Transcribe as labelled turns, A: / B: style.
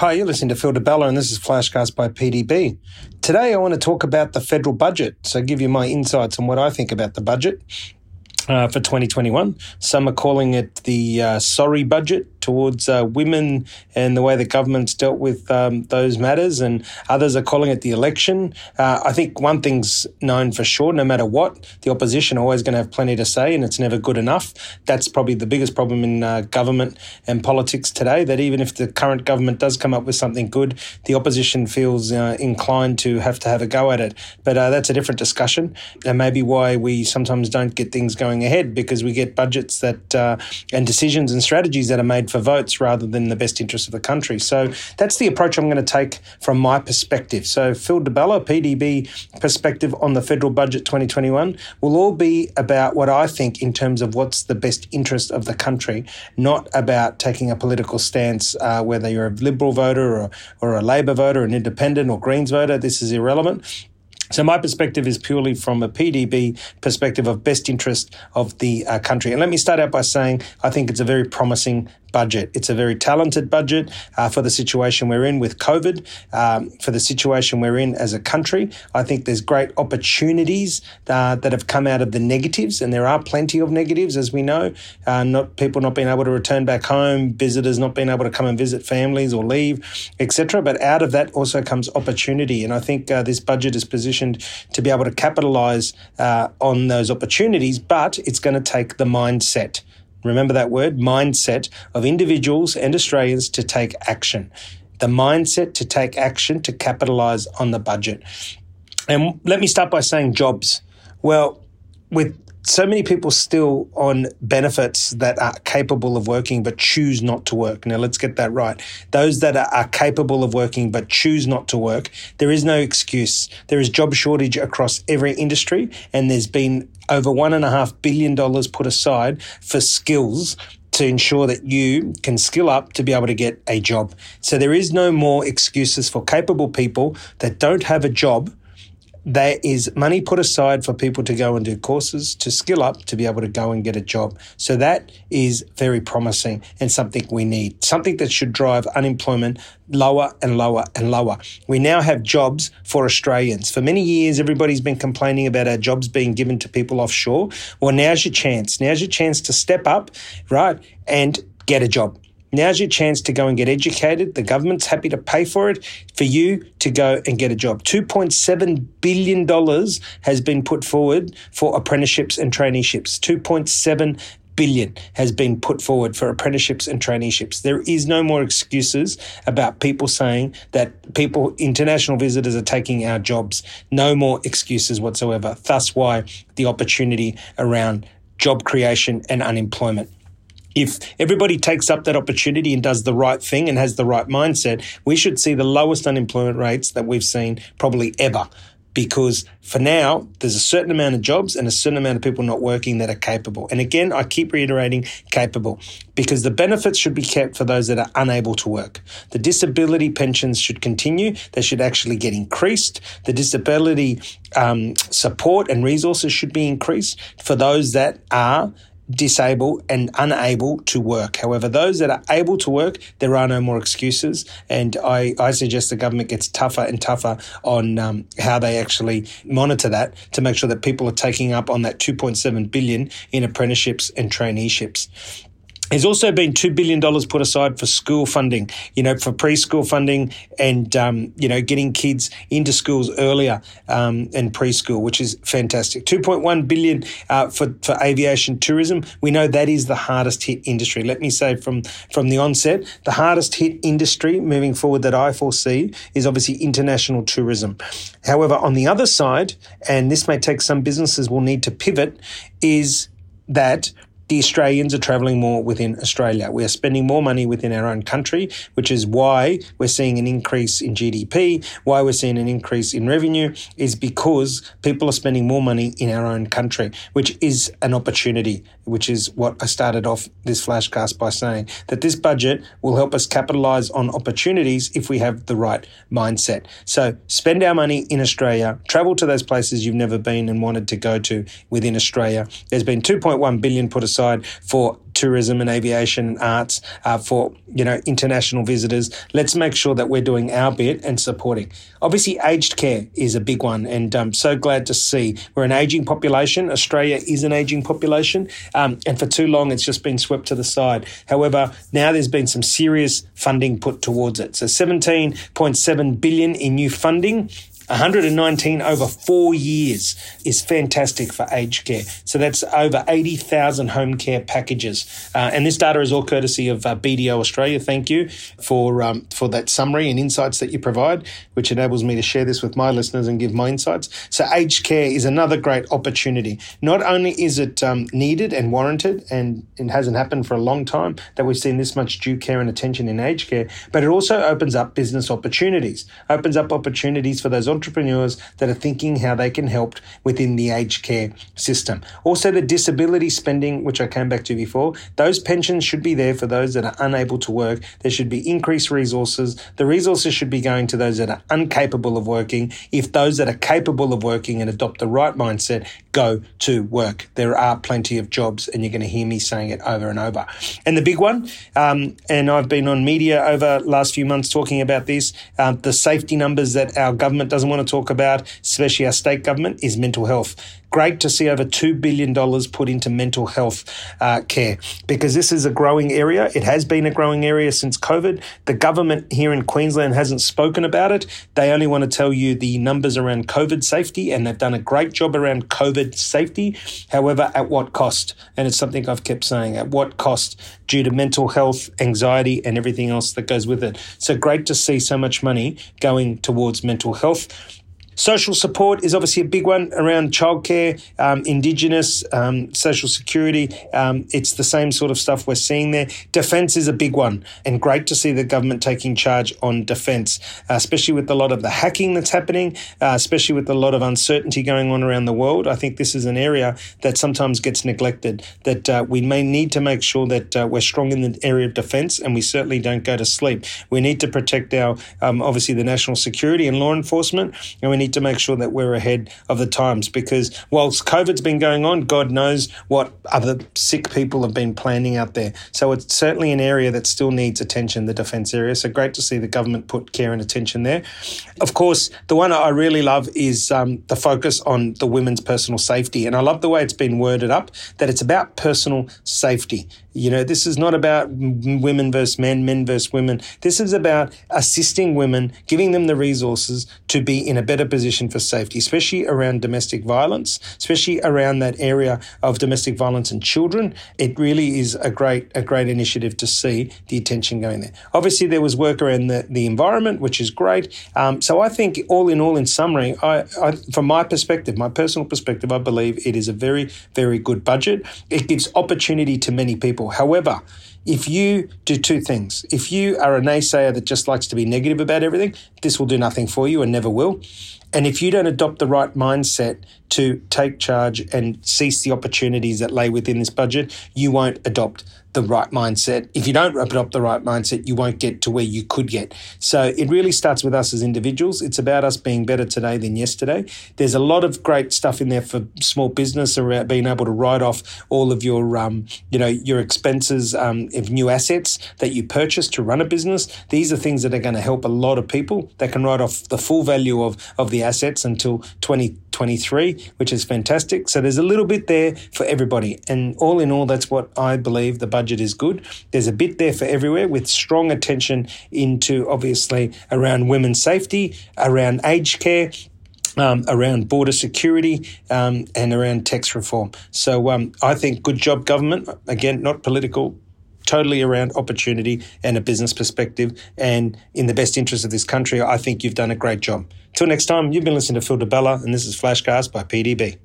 A: Hi, you're listening to Phil Di Bella, and this is Flashcast by PDB. Today, I want to talk about the federal budget. So, give you my insights on what I think about the budget uh, for 2021. Some are calling it the uh, sorry budget towards uh, women and the way the government's dealt with um, those matters, and others are calling it the election. Uh, I think one thing's known for sure no matter what, the opposition are always going to have plenty to say, and it's never good enough. That's probably the biggest problem in uh, government and politics today, that even if the current government does come up with something good, the opposition feels uh, inclined to have to have a go at it. But that's a different discussion, and maybe why we sometimes don't get things going ahead because we get budgets that uh, and decisions and strategies that are made for votes rather than the best interest of the country. So that's the approach I'm going to take from my perspective. So Phil Di Bella, PDB perspective on the federal budget 2021 will all be about what I think in terms of what's the best interest of the country, not about taking a political stance, uh, whether you're a Liberal voter or, or a Labor voter, an Independent or Greens voter. This is irrelevant. So my perspective is purely from a PDB perspective of best interest of the uh, country. And let me start out by saying I think it's a very promising budget. It's a very talented budget uh, for the situation we're in with COVID, um, for the situation we're in as a country. I think there's great opportunities uh, that have come out of the negatives, and there are plenty of negatives, as we know. Uh, not people not being able to return back home, visitors not being able to come and visit families or leave, etc. But out of that also comes opportunity, and I think uh, this budget is positioned to be able to capitalise uh, on those opportunities. But it's going to take the mindset remember that word, mindset of individuals and Australians to take action. The mindset to take action to capitalize on the budget. And let me start by saying jobs. Well, with so many people still on benefits that are capable of working but choose not to work. Now, let's get that right. Those that are, are, capable of working but choose not to work, there is no excuse. There is job shortage across every industry, and there's been over $1.5 billion put aside for skills to ensure that you can skill up to be able to get a job. So there is no more excuses for capable people that don't have a job there is money put aside for people to go and do courses to skill up to be able to go and get a job. So that is very promising and something we need, something that should drive unemployment lower and lower and lower. We now have jobs for Australians. For many years, everybody's been complaining about our jobs being given to people offshore. Well, now's your chance. Now's your chance to step up, right, and get a job. Now's your chance to go and get educated. The government's happy to pay for it for you to go and get a job. $2.7 billion has been put forward for apprenticeships and traineeships. 2.7 billion has been put forward for apprenticeships and traineeships. There is no more excuses about people saying that people, international visitors are taking our jobs. No more excuses whatsoever. Thus why the opportunity around job creation and unemployment if everybody takes up that opportunity and does the right thing and has the right mindset, we should see the lowest unemployment rates that we've seen probably ever. Because for now, there's a certain amount of jobs and a certain amount of people not working that are capable. And again, I keep reiterating capable because the benefits should be kept for those that are unable to work. The disability pensions should continue. They should actually get increased. The disability um, support and resources should be increased for those that are disabled and unable to work. However, those that are able to work, there are no more excuses. And I, I suggest the government gets tougher and tougher on um, how they actually monitor that to make sure that people are taking up on that 2.7 billion in apprenticeships and traineeships. There's also been $2 billion put aside for school funding, you know, for preschool funding and, um, you know, getting kids into schools earlier um, and preschool, which is fantastic. 2.1 billion uh, for, for aviation tourism. We know that is the hardest hit industry. Let me say from, from the onset, the hardest hit industry moving forward that I foresee is obviously international tourism. However, on the other side, and this may take some businesses will need to pivot, is that the Australians are travelling more within Australia. We are spending more money within our own country, which is why we're seeing an increase in GDP, why we're seeing an increase in revenue, is because people are spending more money in our own country, which is an opportunity, which is what I started off this flashcast by saying that this budget will help us capitalise on opportunities if we have the right mindset. So spend our money in Australia, travel to those places you've never been and wanted to go to within Australia. There's been 2.1 billion put aside for tourism and aviation and arts, uh, for you know international visitors. Let's make sure that we're doing our bit and supporting. Obviously, aged care is a big one, and I'm so glad to see we're an aging population. Australia is an aging population, um, and for too long it's just been swept to the side. However, now there's been some serious funding put towards it. So 17.7 billion in new funding 119 over four years is fantastic for aged care. So that's over 80,000 home care packages. Uh, and this data is all courtesy of uh, BDO Australia. Thank you for, um, for that summary and insights that you provide, which enables me to share this with my listeners and give my insights. So aged care is another great opportunity. Not only is it um, needed and warranted, and it hasn't happened for a long time that we've seen this much due care and attention in aged care, but it also opens up business opportunities, opens up opportunities for those entrepreneurs that are thinking how they can help within the aged care system. Also, the disability spending, which I came back to before, those pensions should be there for those that are unable to work. There should be increased resources. The resources should be going to those that are incapable of working. If those that are capable of working and adopt the right mindset go to work, there are plenty of jobs, and you're going to hear me saying it over and over. And the big one, um, and I've been on media over last few months talking about this, um, the safety numbers that our government doesn't want to talk about, especially our state government, is mental health great to see over $2 billion put into mental health uh, care because this is a growing area. It has been a growing area since COVID. The government here in Queensland hasn't spoken about it. They only want to tell you the numbers around COVID safety, and they've done a great job around COVID safety. However, at what cost? And it's something I've kept saying at what cost due to mental health, anxiety, and everything else that goes with it. So great to see so much money going towards mental health. Social support is obviously a big one around childcare, um, Indigenous, um, social security. Um, it's the same sort of stuff we're seeing there. Defence is a big one, and great to see the government taking charge on defence, especially with a lot of the hacking that's happening, uh, especially with a lot of uncertainty going on around the world. I think this is an area that sometimes gets neglected, that uh, we may need to make sure that uh, we're strong in the area of defence, and we certainly don't go to sleep. We need to protect our, um, obviously, the national security and law enforcement, and we need need to make sure that we're ahead of the times because whilst COVID's been going on, God knows what other sick people have been planning out there. So it's certainly an area that still needs attention, the defence area. So great to see the government put care and attention there. Of course, the one I really love is um, the focus on the women's personal safety. And I love the way it's been worded up that it's about personal safety. You know, this is not about women versus men, men versus women. This is about assisting women, giving them the resources to be in a better position for safety, especially around domestic violence, especially around that area of domestic violence and children. It really is a great, a great initiative to see the attention going there. Obviously, there was work around the, the environment, which is great. Um, so I think, all in all, in summary, I, I, from my perspective, my personal perspective, I believe it is a very, very good budget. It gives opportunity to many people However, if you do two things, if you are a naysayer that just likes to be negative about everything, this will do nothing for you and never will. And if you don't adopt the right mindset to take charge and seize the opportunities that lay within this budget, you won't adopt the right mindset. If you don't adopt the right mindset, you won't get to where you could get. So it really starts with us as individuals. It's about us being better today than yesterday. There's a lot of great stuff in there for small business around being able to write off all of your, um, you know, your expenses um, of new assets that you purchase to run a business. These are things that are going to help a lot of people. They can write off the full value of of the assets until 20 23, which is fantastic. So there's a little bit there for everybody. And all in all, that's what I believe the budget is good. There's a bit there for everywhere with strong attention into obviously around women's safety, around aged care, um, around border security um, and around tax reform. So um, I think good job, government. Again, not political, totally around opportunity and a business perspective. And in the best interest of this country, I think you've done a great job. Till next time, you've been listening to Phil Di Bella, and this is Flashcast by PDB.